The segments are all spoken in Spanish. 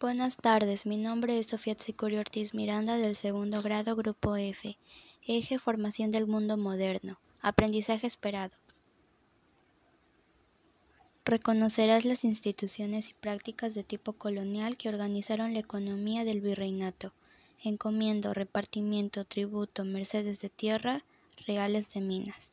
Buenas tardes, mi nombre es Sofía Tsicurio Ortiz Miranda del segundo grado Grupo F, Eje Formación del Mundo Moderno, Aprendizaje Esperado. Reconocerás las instituciones y prácticas de tipo colonial que organizaron la economía del virreinato, encomiendo, repartimiento, tributo, mercedes de tierra, reales de minas.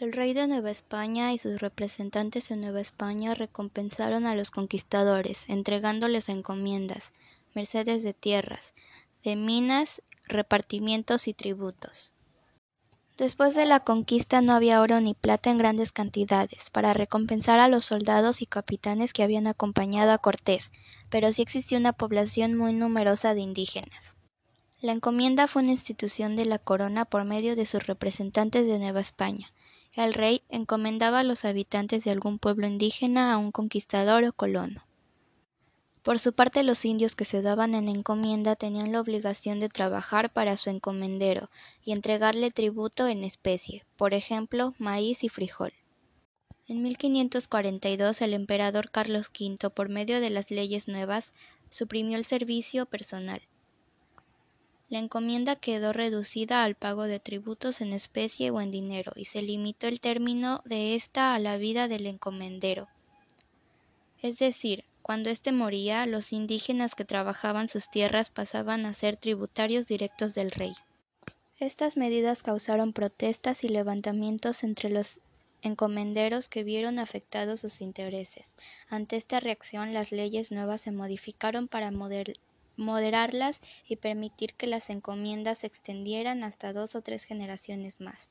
El rey de Nueva España y sus representantes en Nueva España recompensaron a los conquistadores, entregándoles encomiendas, mercedes de tierras, de minas, repartimientos y tributos. Después de la conquista no había oro ni plata en grandes cantidades para recompensar a los soldados y capitanes que habían acompañado a Cortés, pero sí existía una población muy numerosa de indígenas. La encomienda fue una institución de la corona por medio de sus representantes de Nueva España, el rey encomendaba a los habitantes de algún pueblo indígena a un conquistador o colono. Por su parte los indios que se daban en encomienda tenían la obligación de trabajar para su encomendero y entregarle tributo en especie, por ejemplo, maíz y frijol. En 1542 el emperador Carlos V, por medio de las leyes nuevas, suprimió el servicio personal. La encomienda quedó reducida al pago de tributos en especie o en dinero, y se limitó el término de ésta a la vida del encomendero. Es decir, cuando éste moría, los indígenas que trabajaban sus tierras pasaban a ser tributarios directos del rey. Estas medidas causaron protestas y levantamientos entre los encomenderos que vieron afectados sus intereses. Ante esta reacción, las leyes nuevas se modificaron para moderarlas y permitir que las encomiendas se extendieran hasta dos o tres generaciones más.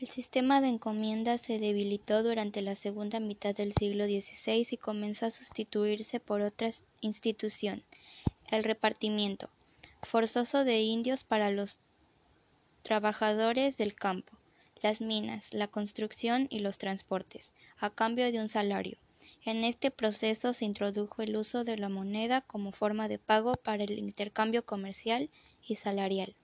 El sistema de encomiendas se debilitó durante la segunda mitad del siglo XVI y comenzó a sustituirse por otra institución, el repartimiento, forzoso de indios para los trabajadores del campo, las minas, la construcción y los transportes, a cambio de un salario. En este proceso se introdujo el uso de la moneda como forma de pago para el intercambio comercial y salarial.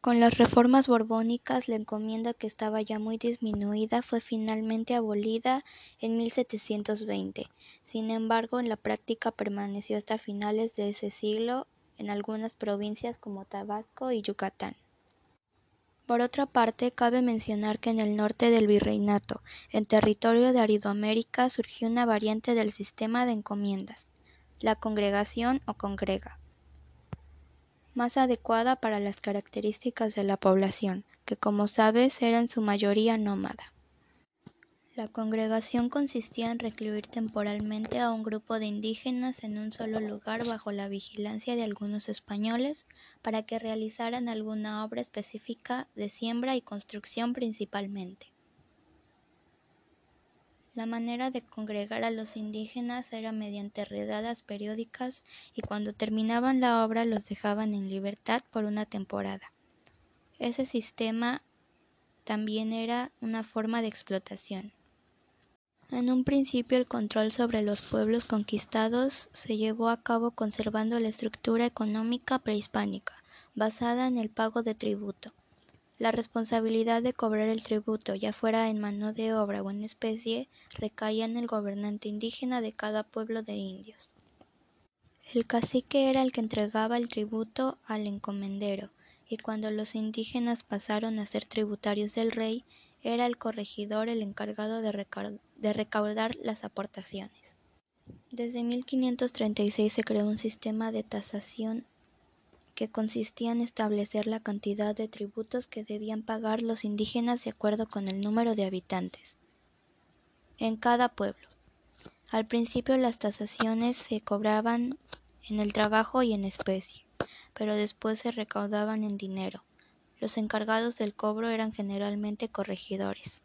Con las reformas borbónicas, la encomienda que estaba ya muy disminuida fue finalmente abolida en 1720. Sin embargo, en la práctica permaneció hasta finales de ese siglo en algunas provincias como Tabasco y Yucatán. Por otra parte, cabe mencionar que en el norte del virreinato, en territorio de Aridoamérica, surgió una variante del sistema de encomiendas, la congregación o congrega, más adecuada para las características de la población, que como sabes era en su mayoría nómada. La congregación consistía en recluir temporalmente a un grupo de indígenas en un solo lugar bajo la vigilancia de algunos españoles para que realizaran alguna obra específica de siembra y construcción principalmente. La manera de congregar a los indígenas era mediante redadas periódicas y cuando terminaban la obra los dejaban en libertad por una temporada. Ese sistema también era una forma de explotación. En un principio el control sobre los pueblos conquistados se llevó a cabo conservando la estructura económica prehispánica, basada en el pago de tributo. La responsabilidad de cobrar el tributo, ya fuera en mano de obra o en especie, recaía en el gobernante indígena de cada pueblo de indios. El cacique era el que entregaba el tributo al encomendero, y cuando los indígenas pasaron a ser tributarios del rey, era el corregidor el encargado de, recaudar las aportaciones. Desde 1536 se creó un sistema de tasación que consistía en establecer la cantidad de tributos que debían pagar los indígenas de acuerdo con el número de habitantes en cada pueblo. Al principio las tasaciones se cobraban en el trabajo y en especie, pero después se recaudaban en dinero. Los encargados del cobro eran generalmente corregidores.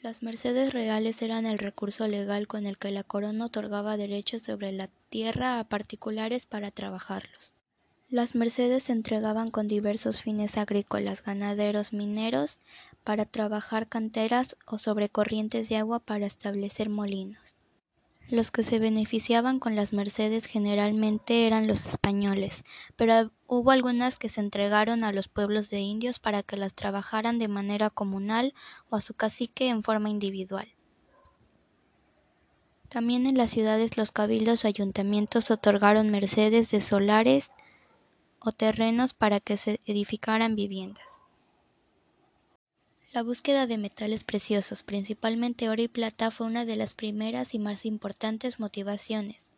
Las mercedes reales eran el recurso legal con el que la corona otorgaba derechos sobre la tierra a particulares para trabajarlos. Las mercedes se entregaban con diversos fines agrícolas, ganaderos, mineros, para trabajar canteras o sobre corrientes de agua para establecer molinos. Los que se beneficiaban con las mercedes generalmente eran los españoles, pero hubo algunas que se entregaron a los pueblos de indios para que las trabajaran de manera comunal o a su cacique en forma individual. También en las ciudades los cabildos o ayuntamientos otorgaron mercedes de solares o terrenos para que se edificaran viviendas. La búsqueda de metales preciosos, principalmente oro y plata, fue una de las primeras y más importantes motivaciones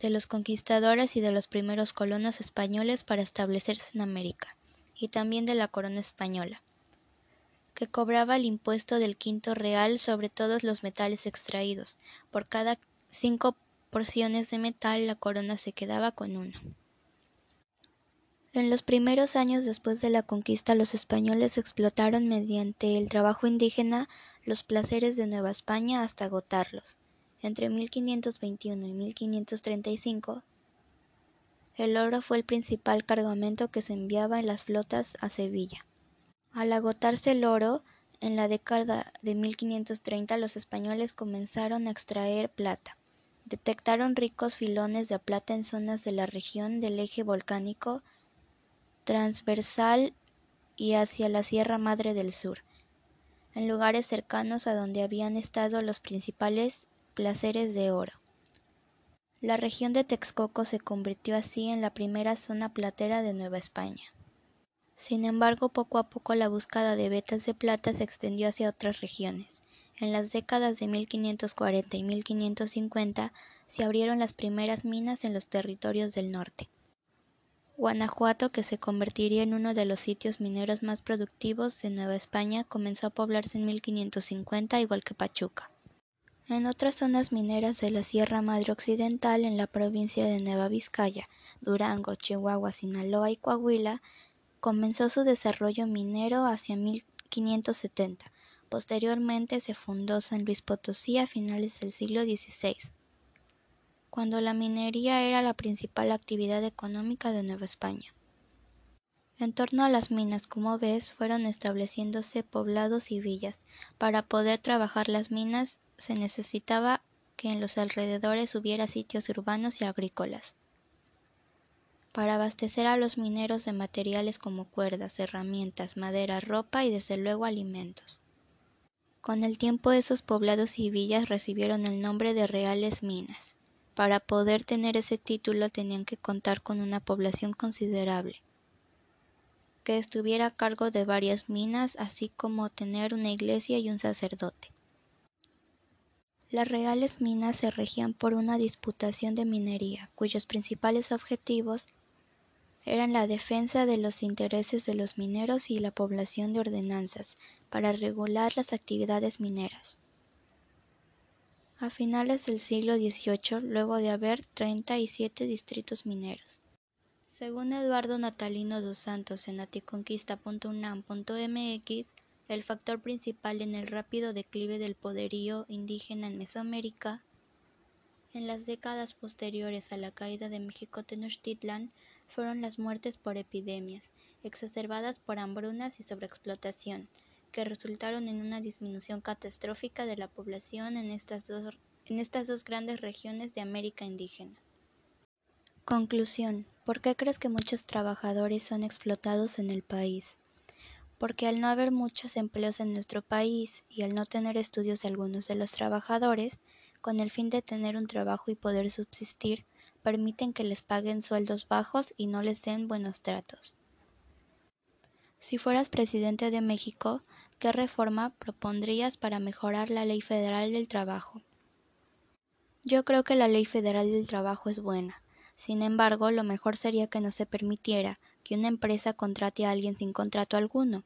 de los conquistadores y de los primeros colonos españoles para establecerse en América, y también de la corona española, que cobraba el impuesto del quinto real sobre todos los metales extraídos. Por cada cinco porciones de metal la corona se quedaba con uno. En los primeros años después de la conquista los españoles explotaron mediante el trabajo indígena los placeres de Nueva España hasta agotarlos. Entre 1521 y 1535 el oro fue el principal cargamento que se enviaba en las flotas a Sevilla. Al agotarse el oro, en la década de 1530 los españoles comenzaron a extraer plata. Detectaron ricos filones de plata en zonas de la región del eje volcánico transversal y hacia la Sierra Madre del Sur, en lugares cercanos a donde habían estado los principales placeres de oro. La región de Texcoco se convirtió así en la primera zona platera de Nueva España. Sin embargo, poco a poco la búsqueda de vetas de plata se extendió hacia otras regiones. En las décadas de 1540 y 1550 se abrieron las primeras minas en los territorios del norte. Guanajuato, que se convertiría en uno de los sitios mineros más productivos de Nueva España, comenzó a poblarse en 1550, igual que Pachuca. En otras zonas mineras de la Sierra Madre Occidental, en la provincia de Nueva Vizcaya, Durango, Chihuahua, Sinaloa y Coahuila, comenzó su desarrollo minero hacia 1570. Posteriormente se fundó San Luis Potosí a finales del siglo XVI cuando la minería era la principal actividad económica de Nueva España. En torno a las minas, como ves, fueron estableciéndose poblados y villas. Para poder trabajar las minas se necesitaba que en los alrededores hubiera sitios urbanos y agrícolas. Para abastecer a los mineros de materiales como cuerdas, herramientas, madera, ropa y desde luego alimentos. Con el tiempo esos poblados y villas recibieron el nombre de reales minas. Para poder tener ese título tenían que contar con una población considerable, que estuviera a cargo de varias minas, así como tener una iglesia y un sacerdote. Las reales minas se regían por una disputación de minería, cuyos principales objetivos eran la defensa de los intereses de los mineros y la población de ordenanzas para regular las actividades mineras. A finales del siglo XVIII, luego de haber treinta y siete distritos mineros. Según Eduardo Natalino dos Santos en aticonquista.unam.mx, el factor principal en el rápido declive del poderío indígena en Mesoamérica en las décadas posteriores a la caída de México Tenochtitlan fueron las muertes por epidemias, exacerbadas por hambrunas y sobreexplotación, que resultaron en una disminución catastrófica de la población en estas dos, en estas dos grandes regiones de América indígena. Conclusión. ¿Por qué crees que muchos trabajadores son explotados en el país? Porque al no haber muchos empleos en nuestro país y al no tener estudios algunos de los trabajadores, con el fin de tener un trabajo y poder subsistir, permiten que les paguen sueldos bajos y no les den buenos tratos. Si fueras presidente de México, ¿Qué reforma propondrías para mejorar la Ley Federal del Trabajo? Yo creo que la Ley Federal del Trabajo es buena. Sin embargo, lo mejor sería que no se permitiera que una empresa contrate a alguien sin contrato alguno,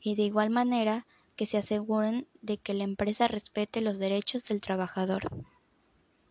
y de igual manera que se aseguren de que la empresa respete los derechos del trabajador.